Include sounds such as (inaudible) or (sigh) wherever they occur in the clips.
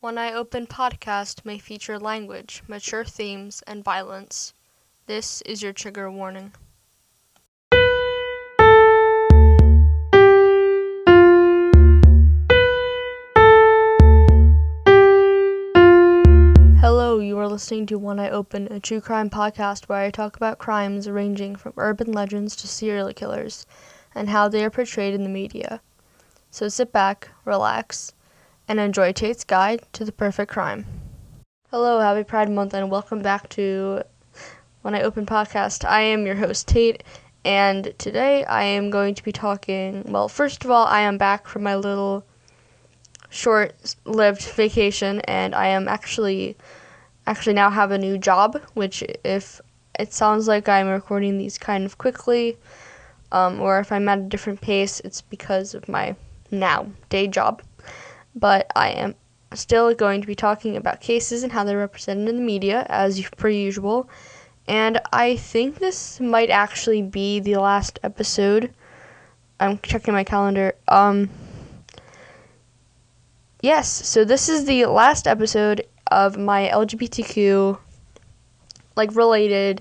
One Eye Open podcast may feature language, mature themes, and violence. This is your trigger warning. Hello, you are listening to One Eye Open, a true crime podcast where I talk about crimes ranging from urban legends to serial killers and how they are portrayed in the media. So sit back, relax, and enjoy Tate's Guide to the Perfect Crime. Hello, happy Pride Month, and welcome back to One Eye Open Podcast. I am your host, Tate, and today I am going to be talking. Well, first of all, I am back from my little short lived vacation, and I am actually actually now have a new job, which if it sounds like I'm recording these kind of quickly, um, or if I'm at a different pace, it's because of my now day job. But I am still going to be talking about cases and how they're represented in the media, as per usual. And I think this might actually be the last episode. I'm checking my calendar. Um, yes, so this is the last episode of my LGBTQ like related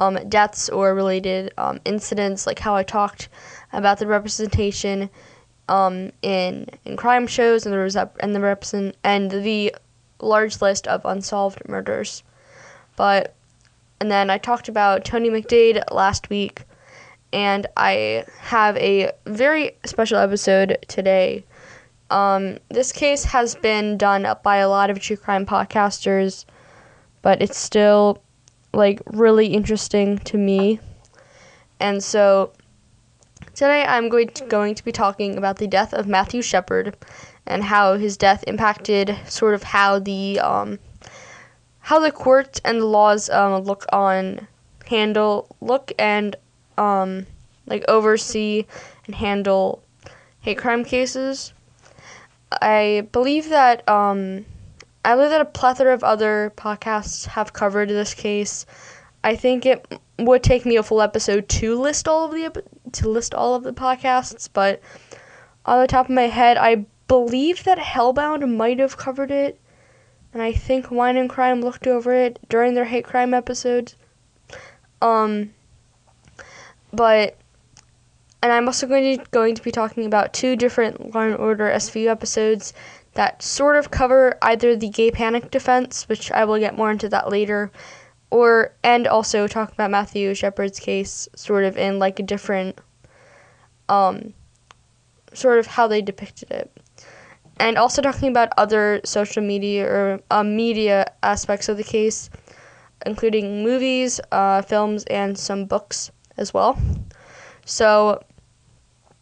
um, deaths or related um, incidents, like how I talked about the representation um, in in crime shows and the and the represent and the large list of unsolved murders. But and then I talked about Tony McDade last week, and I have a very special episode today um, this case has been done by a lot of true crime podcasters, but it's still like really interesting to me. And so today I'm going to, going to be talking about the death of Matthew Shepard and how his death impacted sort of how the um, how the court and the laws um, look on handle look and um, like oversee and handle hate crime cases. I believe that um, I believe that a plethora of other podcasts have covered this case. I think it would take me a full episode to list all of the to list all of the podcasts, but on the top of my head, I believe that Hellbound might have covered it, and I think Wine and Crime looked over it during their hate crime episodes. Um, but and I'm also going to going to be talking about two different Law and Order SVU episodes that sort of cover either the gay panic defense, which I will get more into that later, or and also talk about Matthew Shepard's case, sort of in like a different, um, sort of how they depicted it, and also talking about other social media or uh, media aspects of the case, including movies, uh, films, and some books as well. So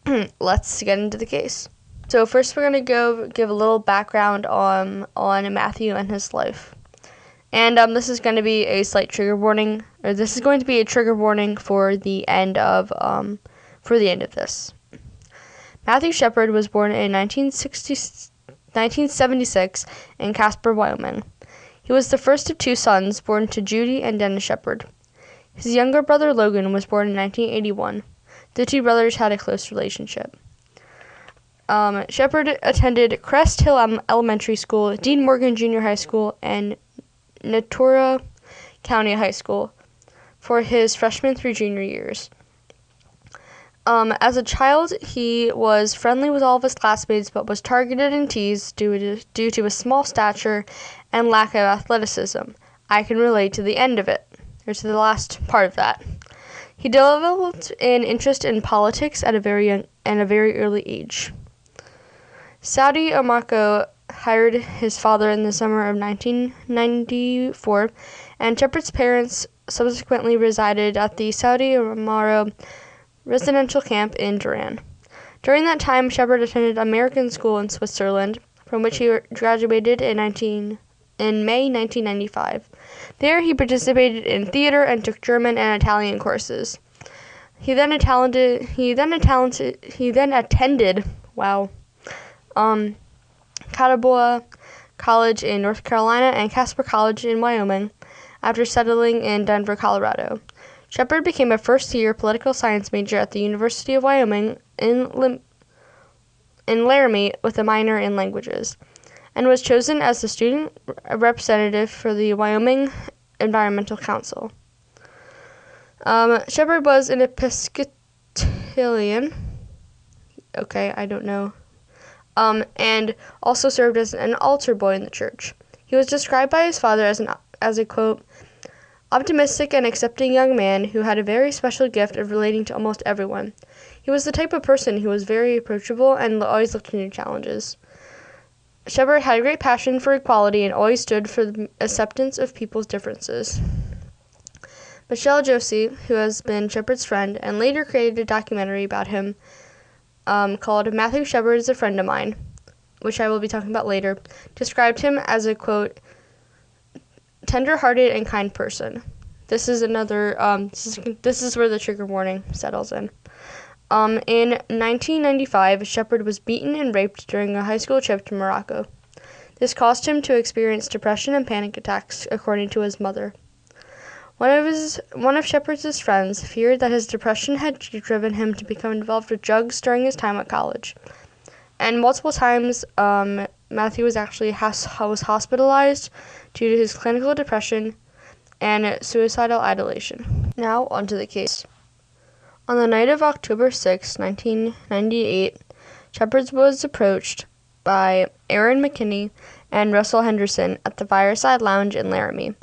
(clears throat) let's get into the case. So first, we're gonna go give a little background on on Matthew and his life, and um, this is going to be a slight trigger warning, or this is going to be a trigger warning for the end of um, for the end of this. Matthew Shepard was born in 1960, 1976 in Casper, Wyoming. He was the first of two sons born to Judy and Dennis Shepard. His younger brother Logan was born in 1981. The two brothers had a close relationship. Um, Shepard attended Crest Hill Elementary School, Dean Morgan Junior High School, and Natrona County High School for his freshman through junior years. Um, as a child, he was friendly with all of his classmates, but was targeted and teased due to, due to his small stature and lack of athleticism. I can relate to the end of it, or to the last part of that. He developed an interest in politics at a very young and a very early age. Saudi Aramco hired his father in the summer of 1994, and Shepard's parents subsequently resided at the Saudi Aramco residential camp in Dhahran. During that time, Shepard attended American school in Switzerland, from which he graduated in 19 in May 1995. There, he participated in theater and took German and Italian courses. He then attended. He then attended. He then attended. Wow. Um, Catawba College in North Carolina and Casper College in Wyoming. After settling in Denver, Colorado, Shepard became a first-year political science major at the University of Wyoming in Lim- in Laramie with a minor in languages. and was chosen as the student representative for the Wyoming Environmental Council. Um, Shepard was an Episcopalian. Okay, I don't know. Um, and also served as an altar boy in the church. He was described by his father as an as a quote optimistic and accepting young man who had a very special gift of relating to almost everyone. He was the type of person who was very approachable and always looked for new challenges. Shepard had a great passion for equality and always stood for the acceptance of people's differences. Michele Josue, who has been Shepard's friend and later created a documentary about him um, called Matthew Shepard is a Friend of Mine, which I will be talking about later, described him as a quote, tender hearted and kind person. This is another, um, this, is, this is where the trigger warning settles in. Um, in 1995, Shepard was beaten and raped during a high school trip to Morocco. This caused him to experience depression and panic attacks, according to his mother. One of his one of Shepard's friends feared that his depression had driven him to become involved with drugs during his time at college, and multiple times um, Matthew was actually has, was hospitalized due to his clinical depression and suicidal ideation. Now onto the case. On the night of October 6, 1998, Shepard was approached by Aaron McKinney and Russell Henderson at the Fireside Lounge in Laramie.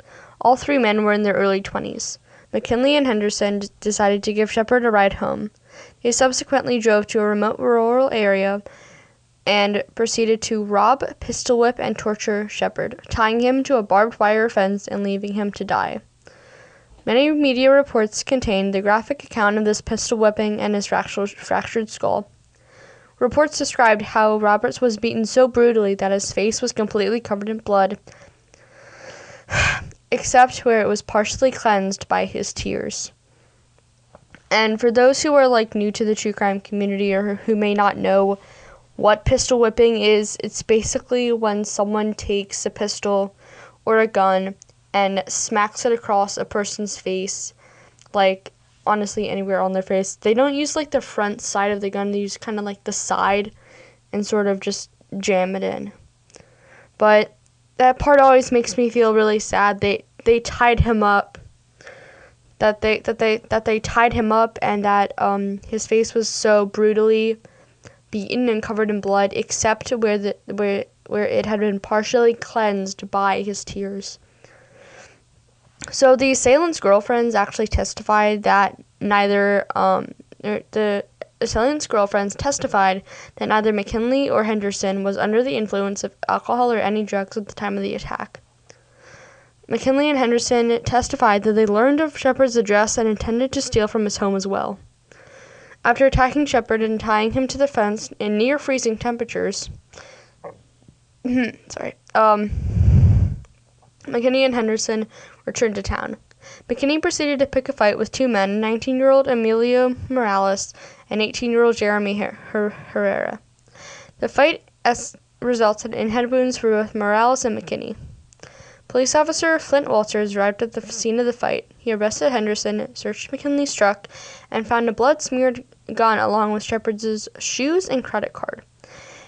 All three men were in their early 20s. McKinney and Henderson decided to give Shepard a ride home. They subsequently drove to a remote rural area and proceeded to rob, pistol whip, and torture Shepard, tying him to a barbed wire fence and leaving him to die. Many media reports contained the graphic account of this pistol whipping and his fractured skull. Reports described how Roberts was beaten so brutally that his face was completely covered in blood, except where it was partially cleansed by his tears. And for those who are like new to the true crime community or who may not know what pistol whipping is, it's basically when someone takes a pistol or a gun and smacks it across a person's face, like honestly anywhere on their face. They don't use like the front side of the gun, they use kind of like the side and sort of just jam it in. But that part always makes me feel really sad. They they tied him up. That they that they that they tied him up and that um his face was so brutally beaten and covered in blood except where the where where it had been partially cleansed by his tears. So the assailant's girlfriends actually testified that neither um, er, the assailant's girlfriends testified that neither McKinney or Henderson was under the influence of alcohol or any drugs at the time of the attack. McKinney and Henderson testified that they learned of Shepard's address and intended to steal from his home as well. After attacking Shepard and tying him to the fence in near freezing temperatures, (clears throat) sorry, um, McKinney and Henderson returned to town. McKinney proceeded to pick a fight with two men 19 year old Emilio Morales and 18 year old Jeremy Her- Her- Herrera. The fight as- resulted in head wounds for both Morales and McKinney. Police officer Flint Waters arrived at the scene of the fight. He arrested Henderson, searched McKinney's truck, and found a blood smeared gun along with Shepard's shoes and credit card.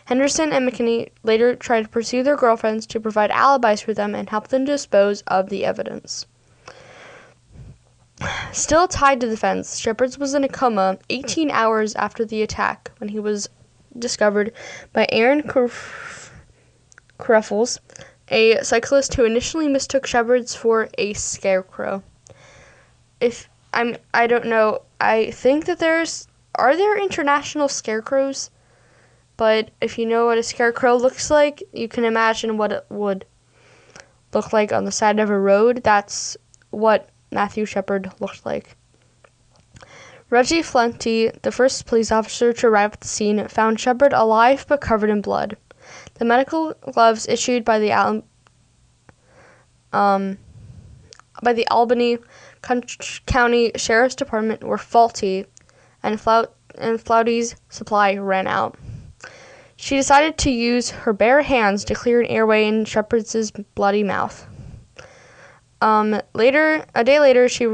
Henderson and McKinney later tried to pursue their girlfriends to provide alibis for them and help them dispose of the evidence. Still tied to the fence, Shepard was in a coma 18 hours after the attack when he was discovered by Aaron Kreifels, a cyclist who initially mistook Shepard's for a scarecrow. If I'm I don't know, I think that there's are there international scarecrows? But if you know what a scarecrow looks like, you can imagine what it would look like on the side of a road. That's what Matthew Shepard looked like. Reggie Flenty, the first police officer to arrive at the scene, found Shepard alive but covered in blood. The medical gloves issued by the Al- um, by the Albany County Sheriff's Department were faulty, and, Flout- and Fluty's supply ran out. She decided to use her bare hands to clear an airway in Shepard's bloody mouth. Um, later, a day later, she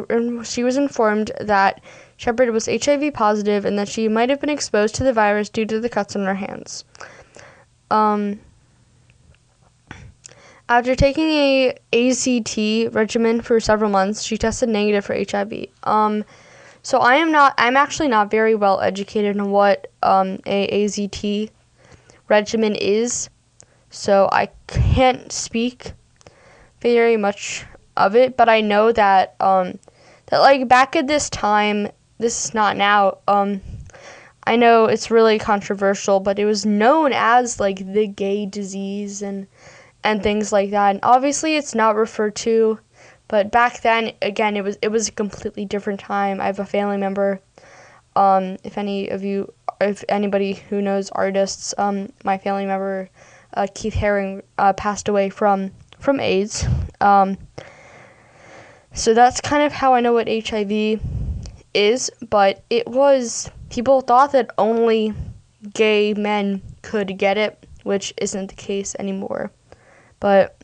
she was informed that Shepard was HIV positive and that she might have been exposed to the virus due to the cuts on her hands. Um, After taking a AZT regimen for several months, she tested negative for HIV. Um, so I am not. I'm actually not very well educated on what um, a AZT regimen is, so I can't speak very much of it. But I know that um, that like back at this time, this is not now. Um, I know it's really controversial, but it was known as like the gay disease and and things like that. And obviously, it's not referred to but back then, again, it was it was a completely different time. I have a family member. Um, if any of you, if anybody who knows artists, um, my family member, uh, Keith Haring, uh, passed away from from AIDS. Um, so that's kind of how I know what HIV is. But it was people thought that only gay men could get it, which isn't the case anymore. But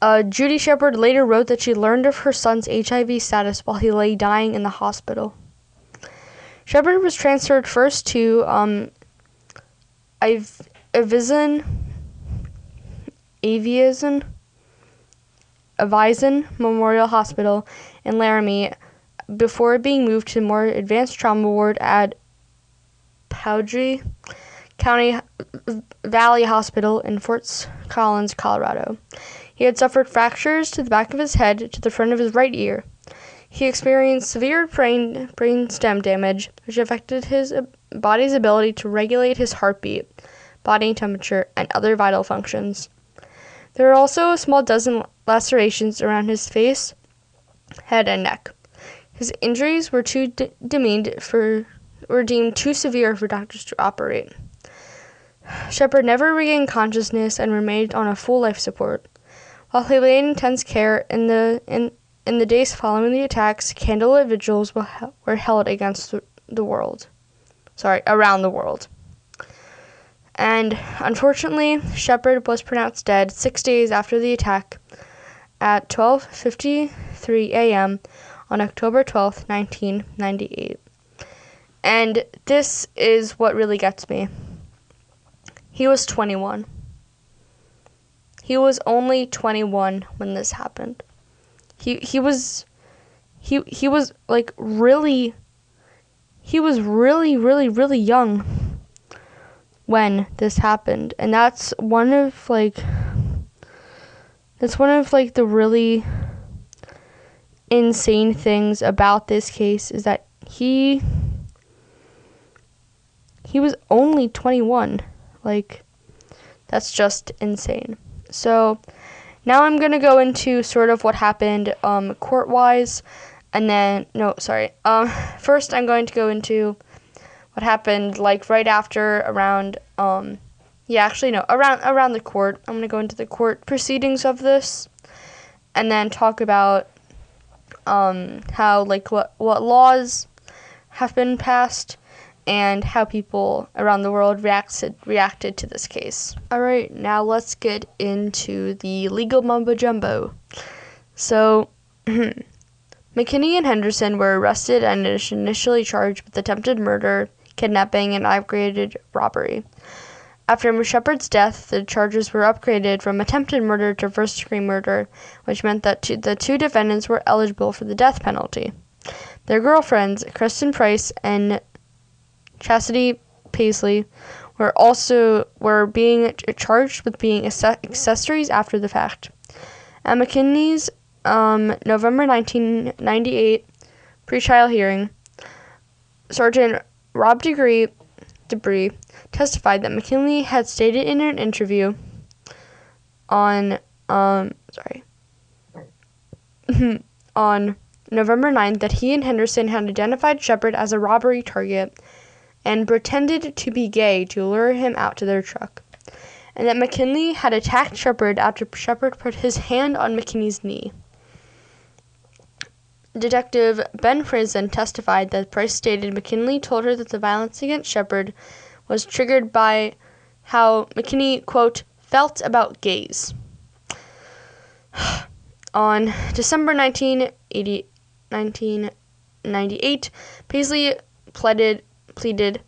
uh, Judy Shepard later wrote that she learned of her son's HIV status while he lay dying in the hospital. Shepard was transferred first to um, Iv- Avizon, Aviazon, Avizon Memorial Hospital in Laramie before being moved to more advanced trauma ward at Poudre County Valley Hospital in Fort Collins, Colorado. He had suffered fractures to the back of his head to the front of his right ear. He experienced severe brain, brain stem damage, which affected his body's ability to regulate his heartbeat, body temperature, and other vital functions. There are also a small dozen lacerations around his face, head, and neck. His injuries were too de- deemed for were deemed too severe for doctors to operate. Shepard never regained consciousness and remained on a full life support. While he lay in intense care in the in in the days following the attacks, candlelit vigils were, were held against the world. Sorry, around the world. And unfortunately, Shepard was pronounced dead six days after the attack at 12:53 a.m. on October 12, 1998. And this is what really gets me. He was 21. He was only 21 when this happened. He he was he he was like really he was really really really young when this happened. And that's one of like that's one of like the really insane things about this case is that he he was only 21. Like that's just insane. So now I'm going to go into sort of what happened um, court wise. And then, no, sorry. Um, (laughs) first, I'm going to go into what happened like right after around um yeah actually no around around the court i'm to go into the court proceedings of this and then talk about um how like what what laws have been passed and how people around the world reacted reacted to this case. All right, now let's get into the legal mumbo jumbo. So, (clears throat) McKinney and Henderson were arrested and initially charged with attempted murder, kidnapping, and aggravated robbery. After Shepard's death, the charges were upgraded from attempted murder to first degree murder, which meant that the two defendants were eligible for the death penalty. Their girlfriends, Kristen Price and Chastity Pasley were also were being charged with being accessories after the fact. At McKinney's um, November 1998 pretrial hearing, Sergeant Rob Degree, DeBree testified that McKinney had stated in an interview on um, sorry (laughs) on November 9th that he and Henderson had identified Shepard as a robbery target and pretended to be gay to lure him out to their truck, and that McKinney had attacked Shepard after Shepard put his hand on McKinney's knee. Detective Ben Fritzen testified that Price stated McKinney told her that the violence against Shepard was triggered by how McKinney, quote, felt about gays. (sighs) On December 1980, 1998, Pasley pleaded pleaded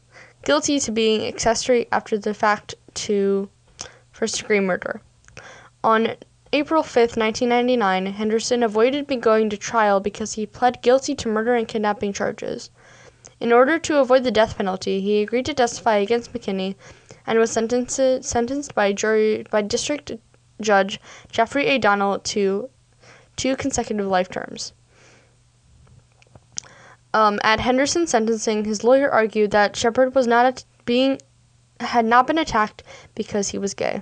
guilty to being accessory after the fact to first degree murder. On April 5, 1999, Henderson avoided going to trial because he pled guilty to murder and kidnapping charges. In order to avoid the death penalty, he agreed to testify against McKinney and was sentenced, by jury by District Judge Jeffrey A. Donnell to two consecutive life terms. Um, at Henderson's sentencing, his lawyer argued that Shepard was not being had not been attacked because he was gay.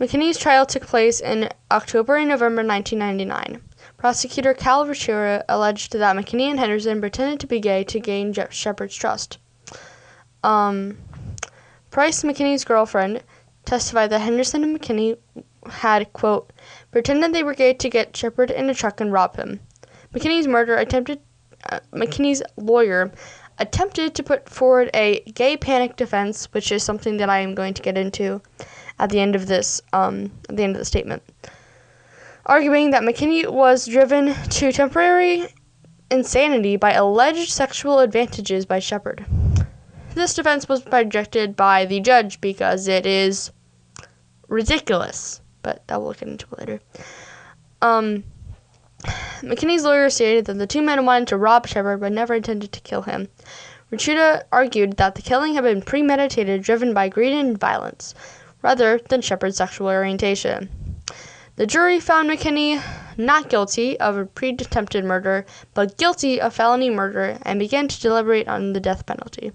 McKinney's trial took place in October and November 1999. Prosecutor Cal Ventura alleged that McKinney and Henderson pretended to be gay to gain Je- Shepard's trust. Um, Price, McKinney's girlfriend, testified that Henderson and McKinney had, quote, pretended they were gay to get Shepard in a truck and rob him. McKinney's murder attempted, uh, McKinney's lawyer attempted to put forward a gay panic defense, which is something that I am going to get into at the end of this, um, at the end of the statement, arguing that McKinney was driven to temporary insanity by alleged sexual advantages by Shepard. This defense was rejected by the judge because it is ridiculous, but that we'll get into later. Um, McKinney's lawyer stated that the two men wanted to rob Shepard but never intended to kill him. Rerucha argued that the killing had been premeditated, driven by greed and violence rather than Shepard's sexual orientation. The jury found McKinney not guilty of a pre-attempted murder, but guilty of felony murder and began to deliberate on the death penalty.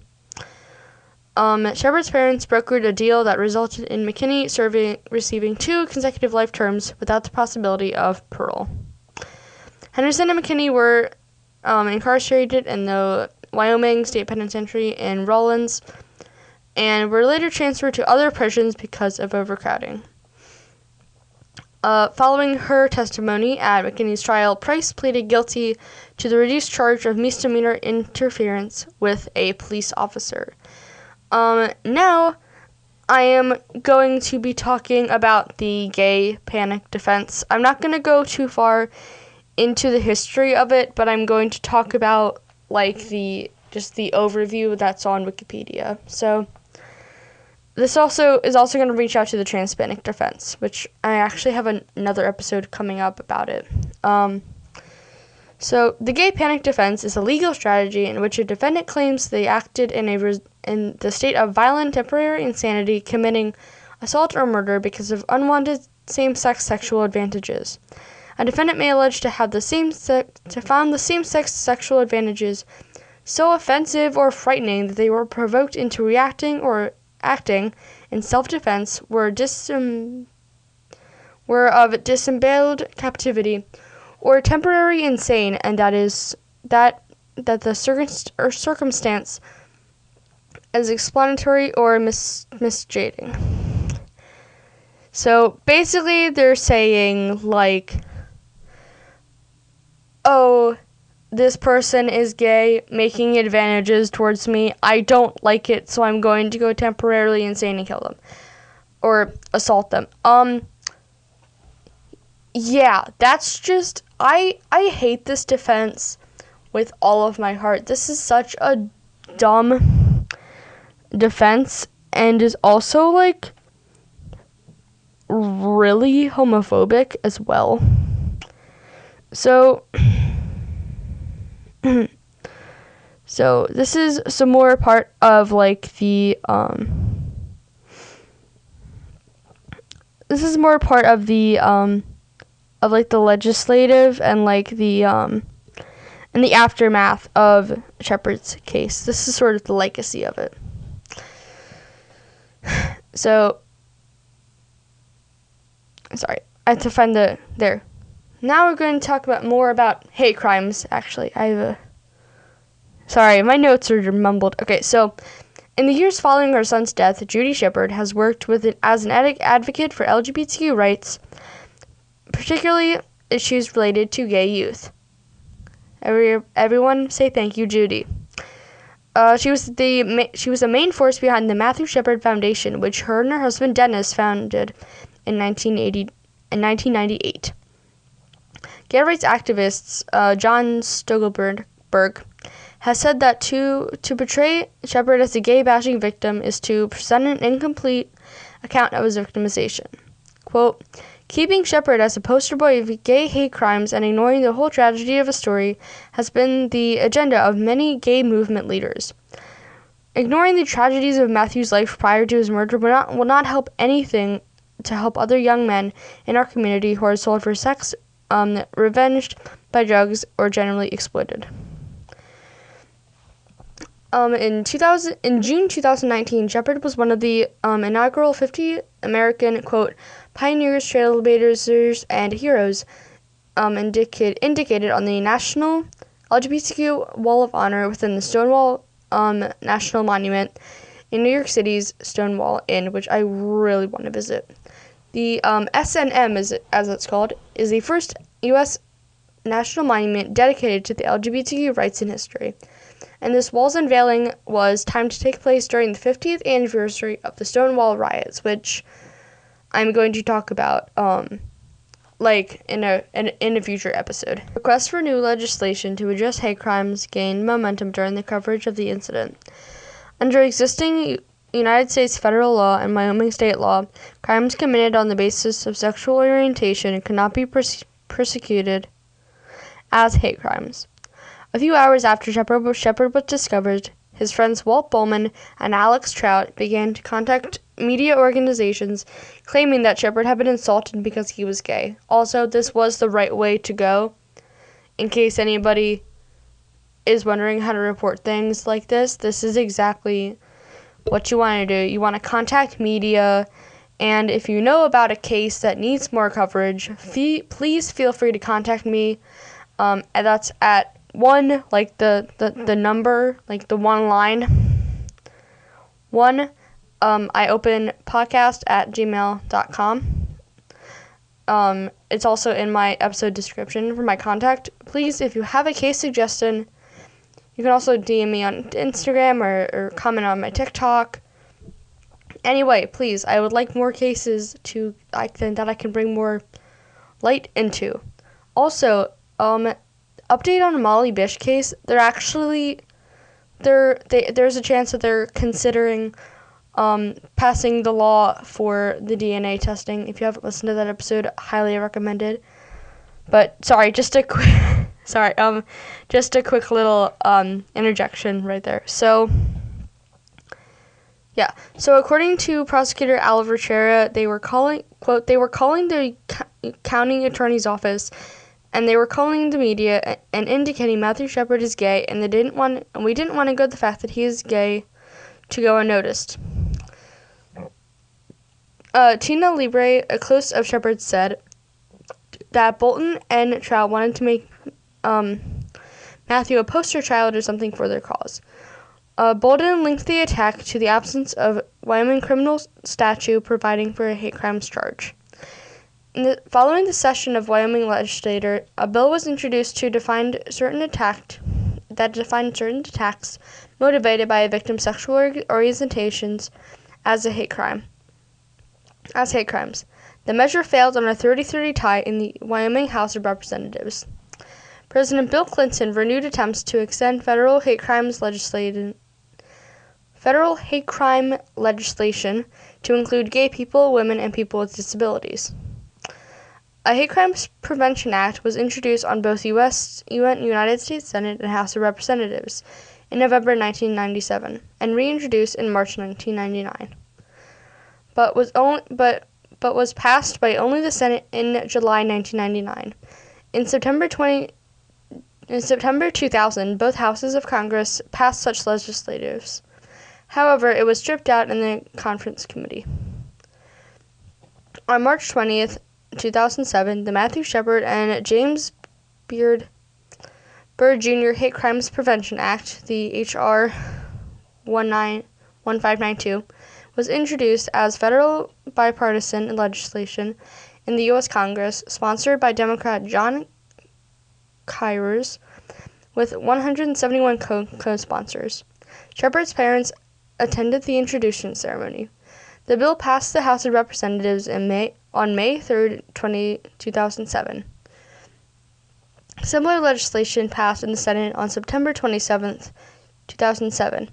Um, Shepard's parents brokered a deal that resulted in McKinney serving, receiving two consecutive life terms without the possibility of parole. Henderson and McKinney were um, incarcerated in the Wyoming State Penitentiary in Rawlins and were later transferred to other prisons because of overcrowding. Uh, following her testimony at McKinney's trial, Price pleaded guilty to the reduced charge of misdemeanor interference with a police officer. Um, now, I am going to be talking about the gay panic defense. I'm not going to go too far into the history of it, but I'm going to talk about like the just the overview that's on Wikipedia. So, this also is also going to reach out to the transpanic defense, which I actually have an, another episode coming up about it. Um, so, the gay panic defense is a legal strategy in which a defendant claims they acted in a res- in the state of violent temporary insanity, committing assault or murder because of unwanted same-sex sexual advantages. A defendant may allege to have the same to found the same-sex sexual advantages so offensive or frightening that they were provoked into reacting or acting in self-defense were, disem- were of disemboweled captivity or temporary insane, and that is that that the or circumstance is explanatory or mis- misjading. So basically, they're saying like, oh, this person is gay, making advantages towards me. I don't like it, so I'm going to go temporarily insane and kill them or assault them. Um yeah, that's just I I hate this defense with all of my heart. This is such a dumb defense and is also like really homophobic as well. So (clears throat) so this is some more part of like the um this is more part of the um of like the legislative and like the um and the aftermath of Shepard's case. This is sort of the legacy of it. (sighs) So sorry, I have to find the there. Now we're going to talk about more about hate crimes. Actually, I have a. Sorry, my notes are mumbled. Okay, so in the years following her son's death, Judy Shepard has worked with it as an advocate for LGBTQ rights, particularly issues related to gay youth. Every, everyone say thank you, Judy. Uh, she was the she was a main force behind the Matthew Shepard Foundation, which her and her husband Dennis founded in 1980 in 1998. Gay rights activist uh, John Stoltenberg has said that to to portray Shepard as a gay bashing victim is to present an incomplete account of his victimization. quote, Keeping Shepard as a poster boy of gay hate crimes and ignoring the whole tragedy of a story has been the agenda of many gay movement leaders. Ignoring the tragedies of Matthew's life prior to his murder will not, will not help anything to help other young men in our community who are sold for sex, um, revenged by drugs, or generally exploited. Um, in 2000, in June 2019, Shepard was one of the um, inaugural 50 American quote pioneers, trailblazers, and heroes um, indicated indicated on the National LGBTQ Wall of Honor within the Stonewall um, National Monument in New York City's Stonewall Inn, which I really want to visit. The um, SNM, it, as it's called, is the first U.S. national monument dedicated to the LGBTQ rights in history and this wall's unveiling was timed to take place during the 50th anniversary of the Stonewall riots, which I'm going to talk about, um, like in a in, in a future episode. Requests for new legislation to address hate crimes gained momentum during the coverage of the incident. Under existing United States federal law and Wyoming state law, crimes committed on the basis of sexual orientation cannot be perse- persecuted as hate crimes. A few hours after Shepard Shepard was discovered, his friends Walt Bowman and Alex Trout began to contact media organizations claiming that Shepard had been insulted because he was gay. Also, this was the right way to go. In case anybody is wondering how to report things like this, this is exactly what you want to do. You want to contact media, and if you know about a case that needs more coverage, fee- please feel free to contact me. Um, and that's at one like the, the the number like the one line one um, i open podcast at gmail.com um, it's also in my episode description for my contact please if you have a case suggestion you can also dm me on instagram or, or comment on my tiktok anyway please i would like more cases to i can that i can bring more light into also um update on Molly Bish case. They're actually they're they, there's a chance that they're considering um, passing the law for the DNA testing. If you haven't listened to that episode, highly recommended. But sorry, just a (laughs) quick sorry, um just a quick little um interjection right there. So yeah. So according to prosecutor Oliver Chera, they were calling quote they were calling the county attorney's office and they were calling the media and indicating Matthew Shepard is gay, and they didn't want, and we didn't want to go the fact that he is gay to go unnoticed. Uh, Tina LaBrie, a close of Shepard, said that Boulden and Trout wanted to make um, Matthew a poster child or something for their cause. Uh, Boulden linked the attack to the absence of Wyoming criminal statute providing for a hate crimes charge. The, following the session of Wyoming legislature, a bill was introduced to define certain attack that defined certain attacks motivated by a victim's sexual orientations as a hate crime. As hate crimes. The measure failed on a 30-30 tie in the Wyoming House of Representatives. President Bill Clinton renewed attempts to extend federal hate crimes legislation federal hate crime legislation to include gay people, women, and people with disabilities. A Hate Crimes Prevention Act was introduced on both US UN, United States Senate and House of Representatives in November 1997 and reintroduced in March 1999. But was only but but was passed by only the Senate in July 1999. In September 20 in September 2000, both houses of Congress passed such legislatives. However, it was stripped out in the conference committee. On March 20th, 2007, the Matthew Shepard and James Beard Byrd Jr. Hate Crimes Prevention Act, the H.R. 1592, was introduced as federal bipartisan legislation in the U.S. Congress, sponsored by Democrat John Conyers, with 171 co sponsors. Shepard's parents attended the introduction ceremony. The bill passed the House of Representatives May on May 3, 20, 2007. Similar legislation passed in the Senate on September 27, 2007.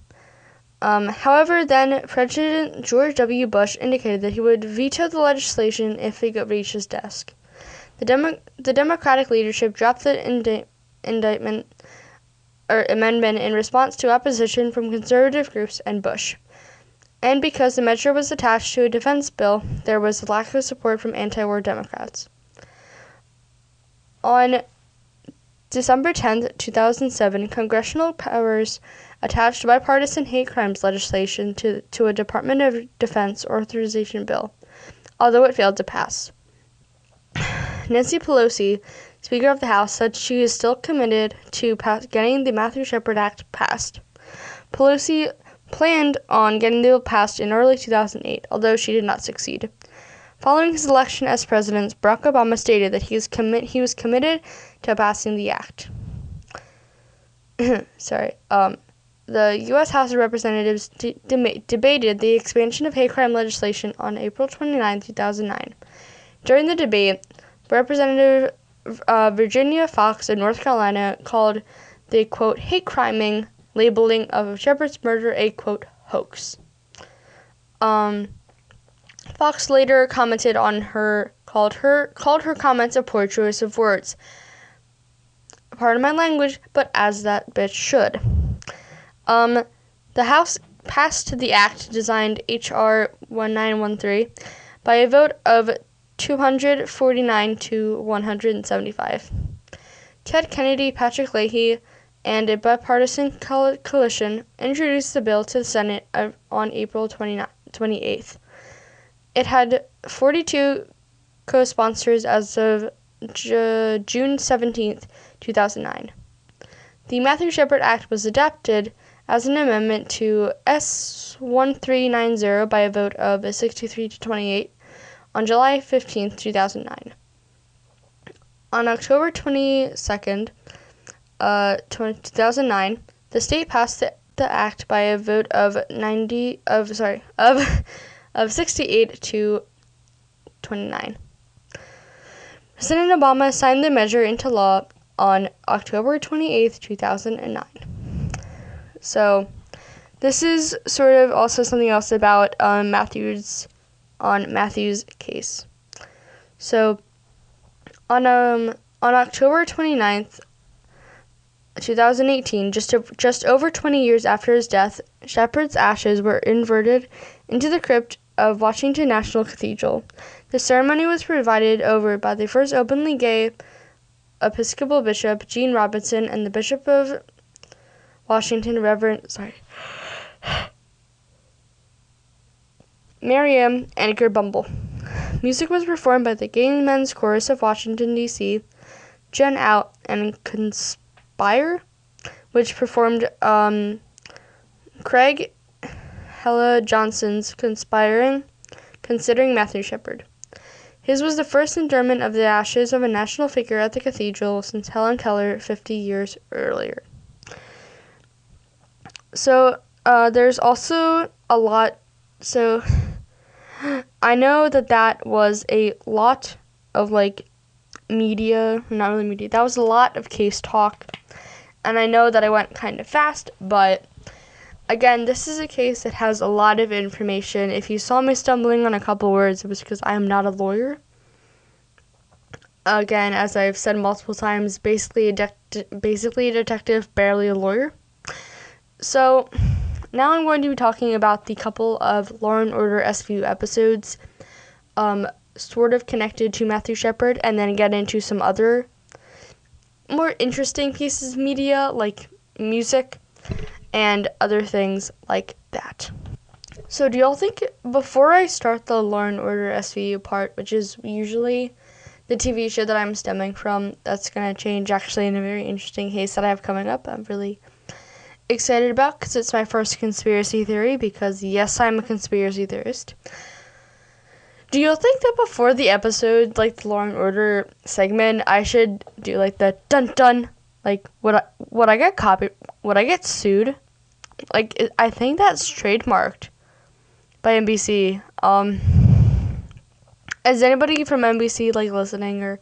Um, however, then President George W. Bush indicated that he would veto the legislation if it reached his desk. The, Demo- the Democratic leadership dropped the indi- indictment or amendment in response to opposition from conservative groups and Bush. And because the measure was attached to a defense bill, there was a lack of support from anti war Democrats. On December 10, 2007, congressional powers attached bipartisan hate crimes legislation to, to a Department of Defense authorization bill, although it failed to pass. Nancy Pelosi, Speaker of the House, said she is still committed to getting the Matthew Shepard Act passed. Pelosi planned on getting the bill passed in early 2008, although she did not succeed. Following his election as president, Barack Obama stated that he, commi- he was committed to passing the act. (clears throat) Sorry. Um, the U.S. House of Representatives de- de- debated the expansion of hate crime legislation on April 29, 2009. During the debate, Representative uh, Virginia Foxx of North Carolina called the quote hate criming labeling of Shepard's murder a quote hoax. Um, Foxx later commented on her called her called her comments a poor choice of words. Pardon my language, but as that bitch should. Um, the House passed the act designed H.R. 1913 by a vote of 249 to 175. Ted Kennedy, Patrick Leahy, and a bipartisan coalition introduced the bill to the Senate on April 28th. It had 42 co sponsors as of J- June 17th, 2009. The Matthew Shepard Act was adopted as an amendment to S 1390 by a vote of 63 to 28 on July 15, 2009. On October 22nd, uh, 2009, the state passed the, the act by a vote of 90 of sorry of (laughs) of 68 to 29. President Obama signed the measure into law on October 28, 2009. So, this is sort of also something else about um, Matthew's on Matthew's case. So, on um on October 29th, 2018, just to, just over 20 years after his death, Shepard's ashes were inverted into the crypt of Washington National Cathedral. The ceremony was provided over by the first openly gay Episcopal bishop, Gene Robinson, and the Bishop of Washington, Reverend, sorry, Miriam Edgar Bumble. Music was performed by the Gay Men's Chorus of Washington, D.C., Gen Out, and Conspirare, which performed um, Craig Hella Johnson's Conspiring, Considering Matthew Shepard. His was the first interment of the ashes of a national figure at the cathedral since Helen Keller 50 years earlier. So uh, there's also a lot. So I know that that was a lot of like media, not really media. That was a lot of case talk, and I know that I went kind of fast, but again, this is a case that has a lot of information. If you saw me stumbling on a couple words, it was because I am not a lawyer. Again, as I've said multiple times, basically a de- basically a detective, barely a lawyer. So, now I'm going to be talking about the couple of Law and Order SVU episodes, um, sort of connected to Matthew Shepard, and then get into some other more interesting pieces of media like music and other things like that. So, do y'all think before I start the Law and Order SVU part, which is usually the TV show that I'm stemming from, that's gonna change actually in a very interesting case that I have coming up. I'm really excited about because it's my first conspiracy theory. Because, yes, I'm a conspiracy theorist. Do you think that before the episode, like the Law and Order segment, I should do like the dun dun? Like, would I would I get copied? Would I get sued? Like, I think that's trademarked by NBC. Um, is anybody from NBC like listening, or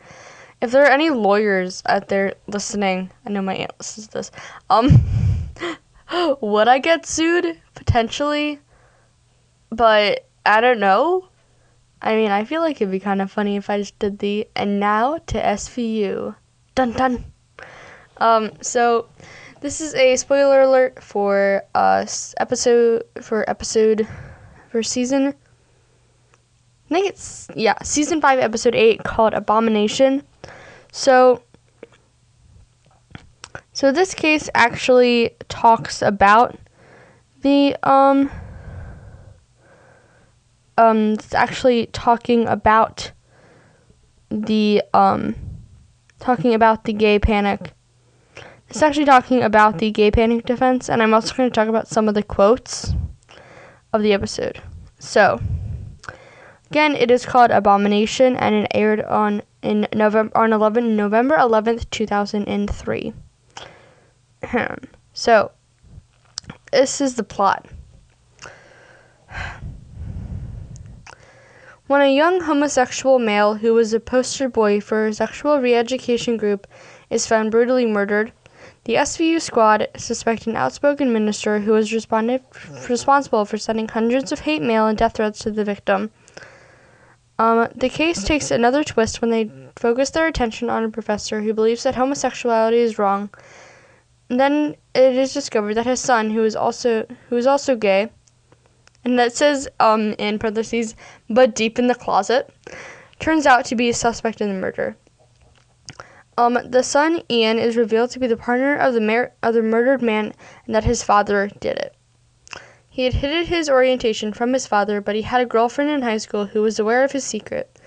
if there are any lawyers out there listening? I know my aunt listens to this. Um. (laughs) (gasps) would I get sued? Potentially. But I don't know. I mean, I feel like it'd be kind of funny if I just did the and now to SVU. Dun dun. Um, so this is a spoiler alert for uh episode for episode for season. I think it's yeah, season five, episode eight, called Abomination. So, so this case actually talks about the um um it's actually talking about the um talking about the gay panic. It's actually talking about the gay panic defense, and I'm also going to talk about some of the quotes of the episode. So, again, it is called Abomination, and it aired on in November on 11 November 11th, 2003. So, this is the plot. When a young homosexual male who was a poster boy for a sexual re-education group is found brutally murdered, the SVU squad suspect an outspoken minister who was responsible for sending hundreds of hate mail and death threats to the victim. Um, the case takes another twist when they focus their attention on a professor who believes that homosexuality is wrong. Then it is discovered that his son, who is also who is also gay, and that says um, in parentheses, but deep in the closet, turns out to be a suspect in the murder. Um, the son Ian is revealed to be the partner of the mar- of the murdered man, and that his father did it. He had hidden his orientation from his father, but he had a girlfriend in high school who was aware of his secret,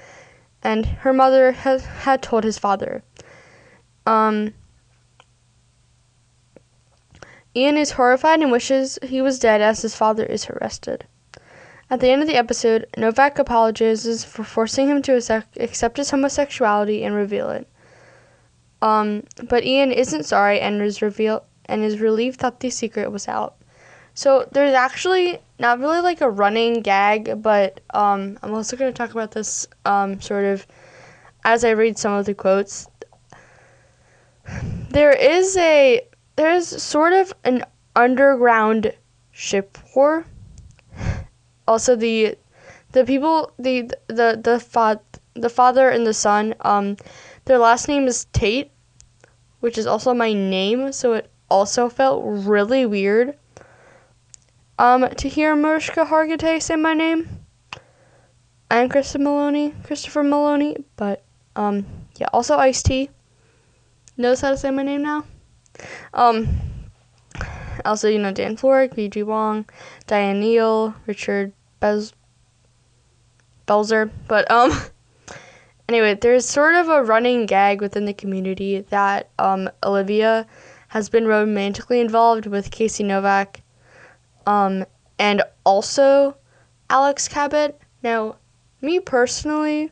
and her mother had, had told his father. Um, Ian is horrified and wishes he was dead as his father is arrested. At the end of the episode, Novak apologizes for forcing him to accept his homosexuality and reveal it. Um, but Ian isn't sorry and is reveal and is relieved that the secret was out. So there's actually not really like a running gag, but um, I'm also going to talk about this um, sort of as I read some of the quotes. There is a there's sort of an underground ship war. Also, the the people the the the fa- the father and the son um their last name is Tate, which is also my name, so it also felt really weird um, to hear Mariska Hargitay say my name. I'm Krista Meloni, Christopher Meloni, but um, yeah, also Ice T. Knows how to say my name now. Um, also, you know, Dan Florek, B.D. Wong, Diane Neal, Richard Bez- Belzer, but um, (laughs) anyway, there's sort of a running gag within the community that um, Olivia has been romantically involved with Casey Novak um, and also Alex Cabot. Now, me personally,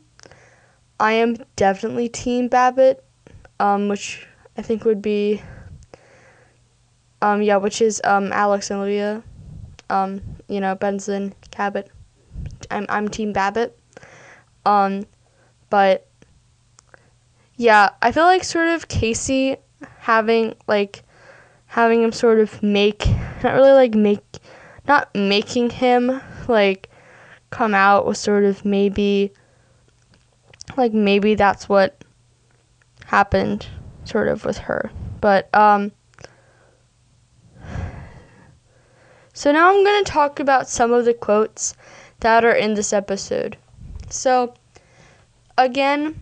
I am definitely Team Babbitt, um, which I think would be, um, yeah, which is um, Alex and Olivia, um, you know, Benson, Cabot. I'm I'm Team Babbitt, um, but yeah, I feel like sort of Casey having like having him sort of make not really like make not making him like come out was sort of maybe like maybe that's what happened sort of with her. But um so now i'm going to talk about some of the quotes that are in this episode so again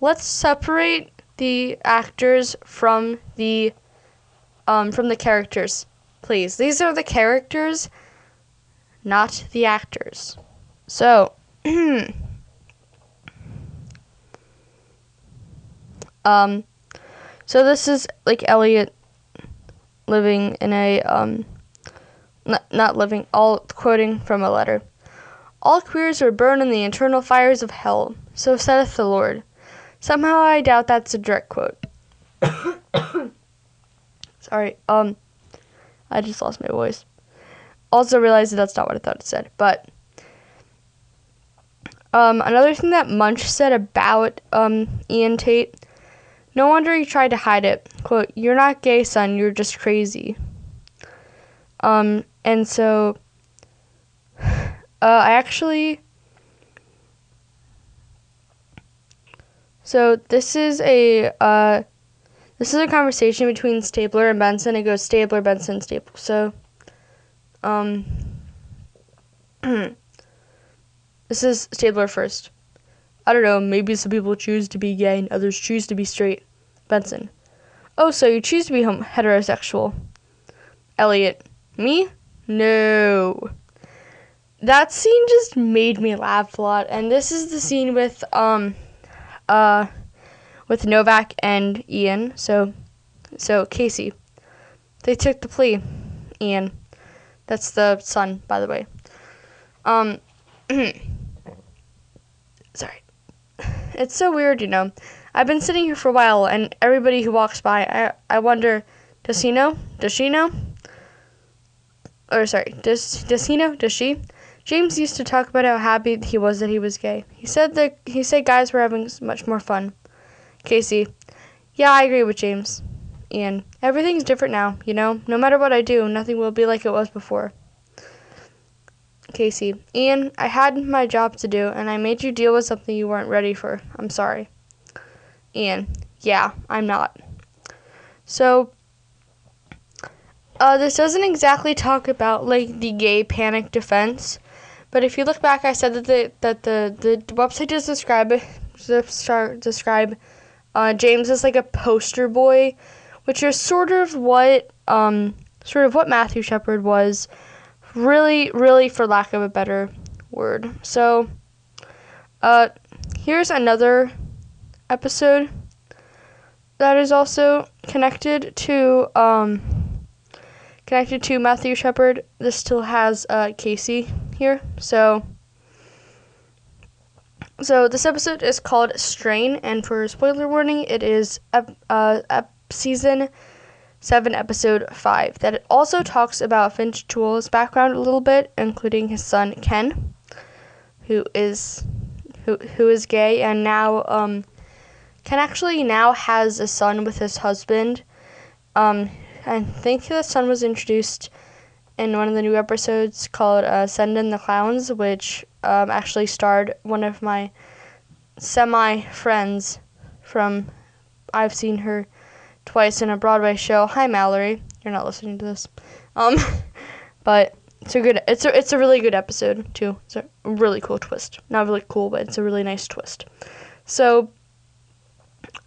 let's separate the actors from the um, from the characters, please. These are the characters, not the actors. So, (clears throat) um, so this is like Elliot living in a um, not living. All quoting from a letter. All queers are burned in the eternal fires of hell. So saith the Lord. Somehow I doubt that's a direct quote. (coughs) Sorry. Um, I just lost my voice. Also realized that that's not what I thought it said. But um, another thing that Munch said about um, Ian Tate. No wonder he tried to hide it. Quote, You're not gay, son, you're just crazy. Um, and so (sighs) uh, I actually. So this is a uh, this is a conversation between Stabler and Benson. It goes Stabler, Benson, Stabler. So, um, (clears throat) this is Stabler first. I don't know. Maybe some people choose to be gay and others choose to be straight. Benson. Oh, so you choose to be hom- heterosexual. Elliot. Me? No. That scene just made me laugh a lot. And this is the scene with um uh with Novak and Ian. So so Casey. They took the plea. Ian. That's the son, by the way. Um (clears throat) sorry. (laughs) It's so weird, you know. I've been sitting here for a while and everybody who walks by I I wonder does he know? Does she know? Or sorry, does does he know? Does she? James used to talk about how happy he was that he was gay. He said that he said guys were having much more fun. Casey, yeah, I agree with James. Ian, everything's different now, you know? No matter what I do, nothing will be like it was before. Casey, Ian, I had my job to do, and I made you deal with something you weren't ready for. I'm sorry. Ian, yeah, I'm not. So, uh, this doesn't exactly talk about like the gay panic defense, but if you look back, I said that the that the the website does describe describe uh, James as like a poster boy, which is sort of what um sort of what Matthew Shepard was, really really for lack of a better word. So, uh, here's another episode that is also connected to um connected to Matthew Shepard. This still has uh, Casey here. So, so this episode is called Strain, and for spoiler warning, it is ep- uh, ep- season seven, episode five. That it also talks about Fin Tutuola's background a little bit, including his son Ken, who is who who is gay, and now um, Ken actually now has a son with his husband. Um, I think the son was introduced in one of the new episodes called uh, Send in the Clowns, which um, actually starred one of my semi friends from. I've seen her twice in a Broadway show. Hi, Mallory. You're not listening to this, um, (laughs) but it's a good. It's a it's a really good episode too. It's a really cool twist. Not really cool, but it's a really nice twist. So,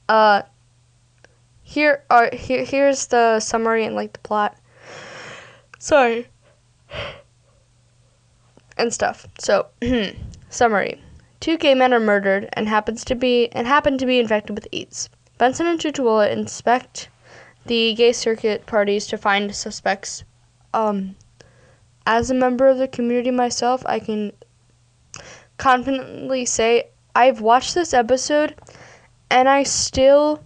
uh, here are here here's the summary and like the plot. Sorry. And stuff. So, (clears throat) summary. Two gay men are murdered and happens to be and happen to be infected with AIDS. Benson and Tutuola inspect the gay circuit parties to find suspects. Um, as a member of the community myself, I can confidently say I've watched this episode and I still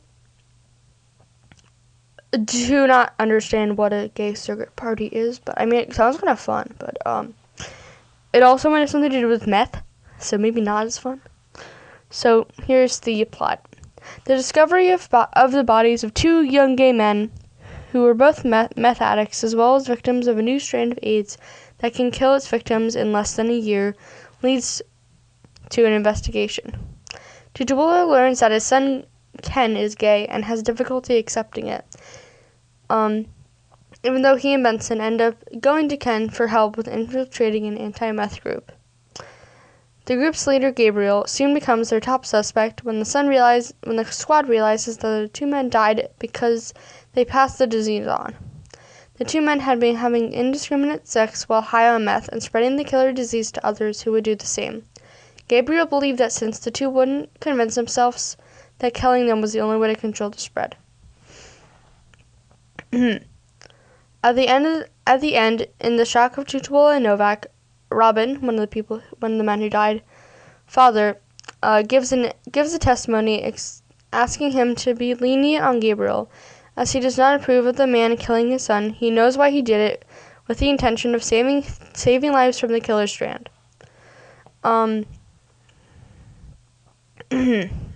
do not understand what a gay circuit party is, but I mean, it sounds kind of fun. But um, it also might have something to do with meth, so maybe not as fun. So here's the plot: the discovery of bo- of the bodies of two young gay men, who were both meth, meth addicts as well as victims of a new strain of AIDS that can kill its victims in less than a year, leads to an investigation. Tutuola learns that his son Ken is gay and has difficulty accepting it. Um, even though he and Benson end up going to Ken for help with infiltrating an anti meth group. The group's leader, Gabriel, soon becomes their top suspect when the son realize, when the squad realizes that the two men died because they passed the disease on. The two men had been having indiscriminate sex while high on meth and spreading the killer disease to others who would do the same. Gabriel believed that since the two wouldn't convince themselves that killing them was the only way to control the spread. At the end, at the end, in the shock of Tutuola and Novak, Robin, one of the people, one of the men who died, father, uh, gives an gives a testimony ex- asking him to be lenient on Gabriel, as he does not approve of the man killing his son. He knows why he did it, with the intention of saving saving lives from the killer strand. Um. (clears throat)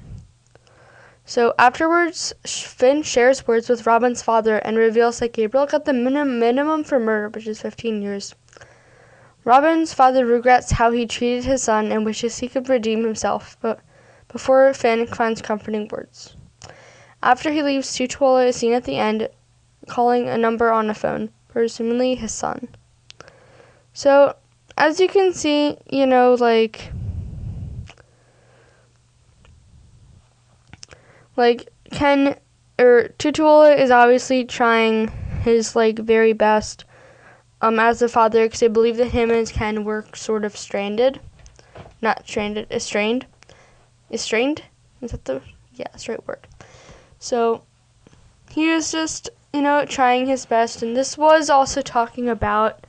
So afterwards, Fin shares words with Robin's father and reveals that Gabriel got the minim- minimum for murder, which is 15 years. Robin's father regrets how he treated his son and wishes he could redeem himself, but before Fin finds comforting words. After he leaves, Tutuola is seen at the end calling a number on a phone, presumably his son. So, as you can see, you know, like like Ken or Tutuola is obviously trying his like very best um as a father because I believe that him and Ken were sort of stranded, not stranded, estranged, estranged. Is that the yeah, that's the right word. So he was just you know trying his best, and this was also talking about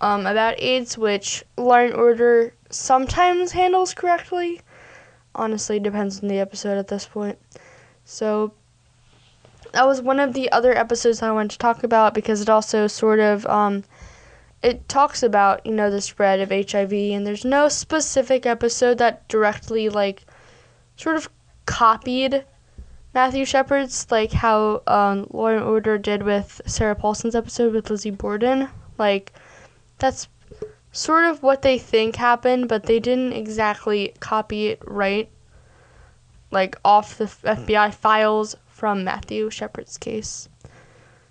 um about AIDS, which Law and Order sometimes handles correctly. Honestly, depends on the episode at this point. So that was one of the other episodes I wanted to talk about because it also sort of um, it talks about you know the spread of HIV and there's no specific episode that directly like sort of copied Matthew Shepard's like how um, Law and Order did with Sarah Paulson's episode with Lizzie Borden. Like that's sort of what they think happened but they didn't exactly copy it right like off the FBI files from Matthew Shepard's case.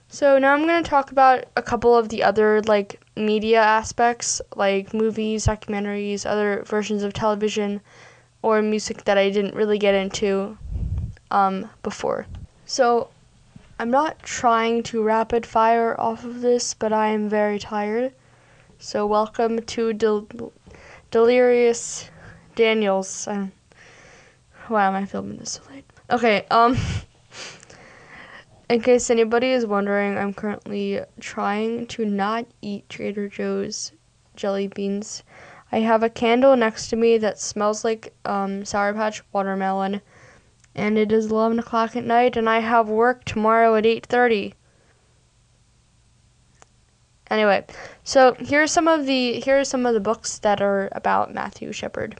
So now I'm going to talk about a couple of the other like media aspects, like movies, documentaries, other versions of television, or music that I didn't really get into um, before. So I'm not trying to rapid fire off of this, but I am very tired. So welcome to Del- Delirious Daniels. Why am I filming this so late? Okay, um, in case anybody is wondering, I'm currently trying to not eat Trader Joe's jelly beans. I have a candle next to me that smells like um, Sour Patch watermelon, and it is 11 o'clock at night, and I have work tomorrow at 8:30. Anyway, so here's some of the here are some of the books that are about Matthew Shepard.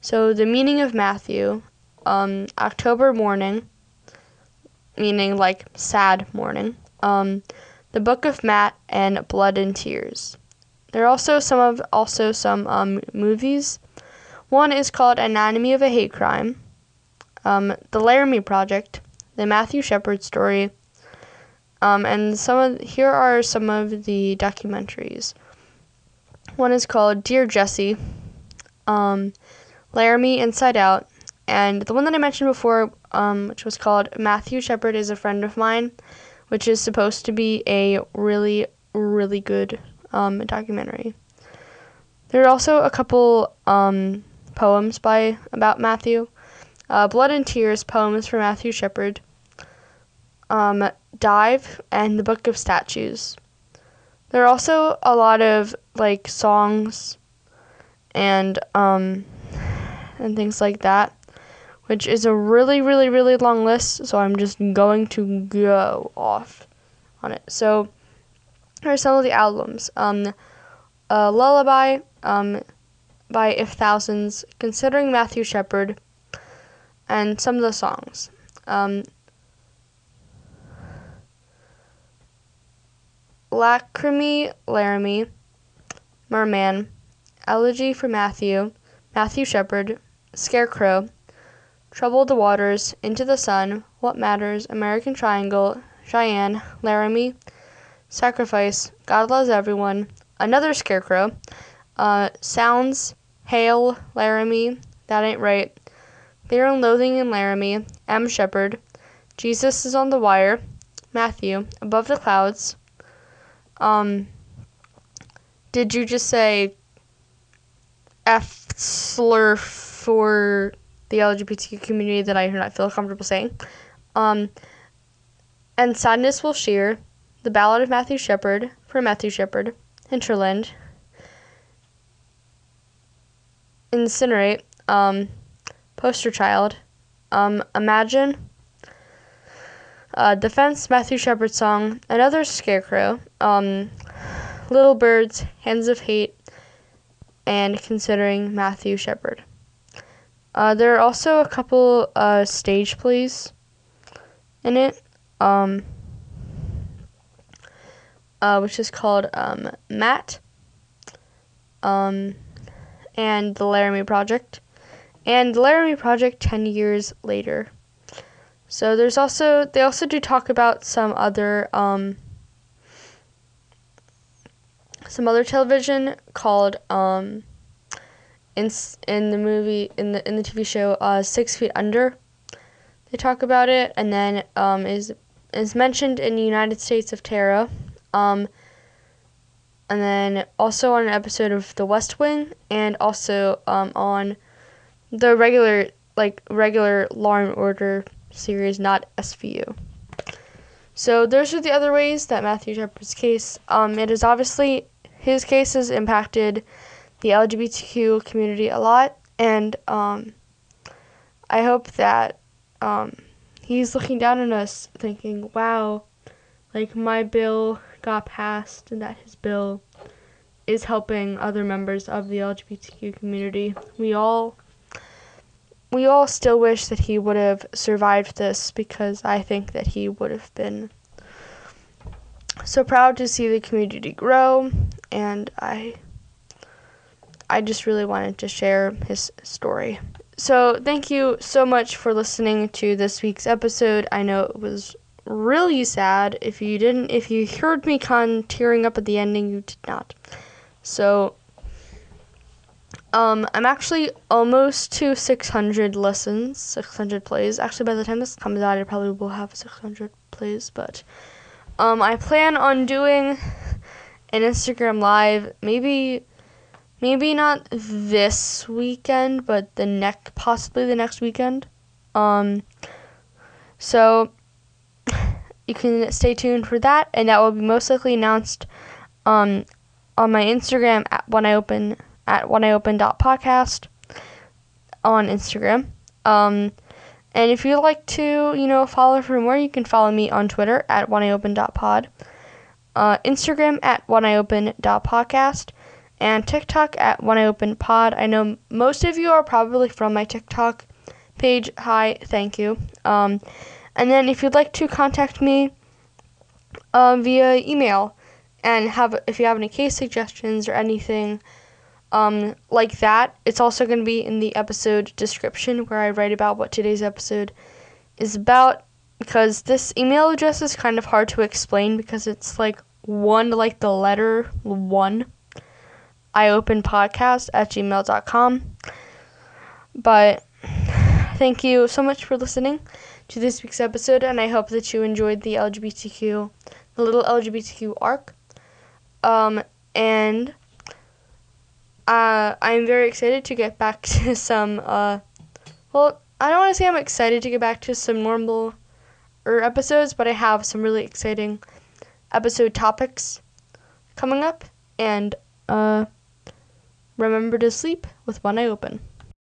So the meaning of Matthew, um, October mourning, meaning like sad morning. Um, the Book of Matt and Blood and Tears. There are also some of also some um, movies. One is called Anatomy of a Hate Crime, um, The Laramie Project, The Matthew Shepard Story, um, and some of here are some of the documentaries. One is called Dear Jesse, um, Laramie Inside Out, and the one that I mentioned before, um, which was called Matthew Shepard is a Friend of Mine, which is supposed to be a really, really good um, documentary. There are also a couple um, poems by about Matthew. Uh, Blood and Tears poems for Matthew Shepard. Um, Dive and the Book of Statues. There are also a lot of like songs and um, and things like that, which is a really really really long list. So I'm just going to go off on it. So here are some of the albums. Um, Lullaby um, by If Thousands, considering Matthew Shepard, and some of the songs. Um, Lacrimi Laramie, Merman, Elegy for Matthew, Matthew Shepard, Scarecrow, Troubled the Waters, Into the Sun, What Matters, American Triangle, Cheyenne, Laramie, Sacrifice, God Loves Everyone, Another Scarecrow, uh, Sounds, Hail, Laramie, That Ain't Right, Fear and Loathing in Laramie, M. Shepard, Jesus is on the Wire, Matthew, Above the Clouds, um, did you just say F slur for the LGBTQ community that I do not feel comfortable saying? Um, and Sadness Will Shear, The Ballad of Matthew Shepard for Matthew Shepard, Hinterland, Incinerate, um, Poster Child, um, Imagine, uh, Defense, Matthew Shepard song, Another Scarecrow, um, Little Birds, Hands of Hate, and Considering Matthew Shepard. Uh, there are also a couple uh, stage plays in it, um, uh, which is called um, Matt um, and the Laramie Project, and the Laramie Project 10 years later. So there's also, they also do talk about some other. Um, some other television called um, in in the movie in the in the TV show uh, Six Feet Under. They talk about it, and then um, is is mentioned in the United States of Tara, um, and then also on an episode of The West Wing, and also um, on the regular like regular Law and Order series, not SVU. So those are the other ways that Matthew Shepard's case. Um, it is obviously his case has impacted the LGBTQ community a lot, and um, I hope that um, he's looking down on us, thinking, "Wow, like my bill got passed, and that his bill is helping other members of the LGBTQ community." We all we all still wish that he would have survived this because I think that he would have been so proud to see the community grow and I I just really wanted to share his story. So, thank you so much for listening to this week's episode. I know it was really sad. If you didn't if you heard me con tearing up at the ending, you did not. So, um, I'm actually almost to 600 listens, 600 plays. Actually, by the time this comes out, I probably will have 600 plays. But um, I plan on doing an Instagram live, maybe, maybe not this weekend, but the next, possibly the next weekend. Um, so you can stay tuned for that, and that will be most likely announced um, on my Instagram at one eye open at one eye open dot podcast on Instagram. Um, and if you'd like to, you know, follow for more, you can follow me on Twitter at one eye open dot pod, uh, Instagram at one eye open dot podcast, and TikTok at one eye open pod. I know most of you are probably from my TikTok page. Hi, thank you. Um, and then if you'd like to contact me uh, via email and have if you have any case suggestions or anything um, like that. It's also going to be in the episode description where I write about what today's episode is about because this email address is kind of hard to explain because it's like one, like the letter one. I open podcast at gmail.com. But thank you so much for listening to this week's episode, and I hope that you enjoyed the LGBTQ, the little LGBTQ arc. Um, and uh, I'm very excited to get back (laughs) to some. Uh, well, I don't want to say I'm excited to get back to some normal er, episodes, but I have some really exciting episode topics coming up. And uh, remember to sleep with one eye open.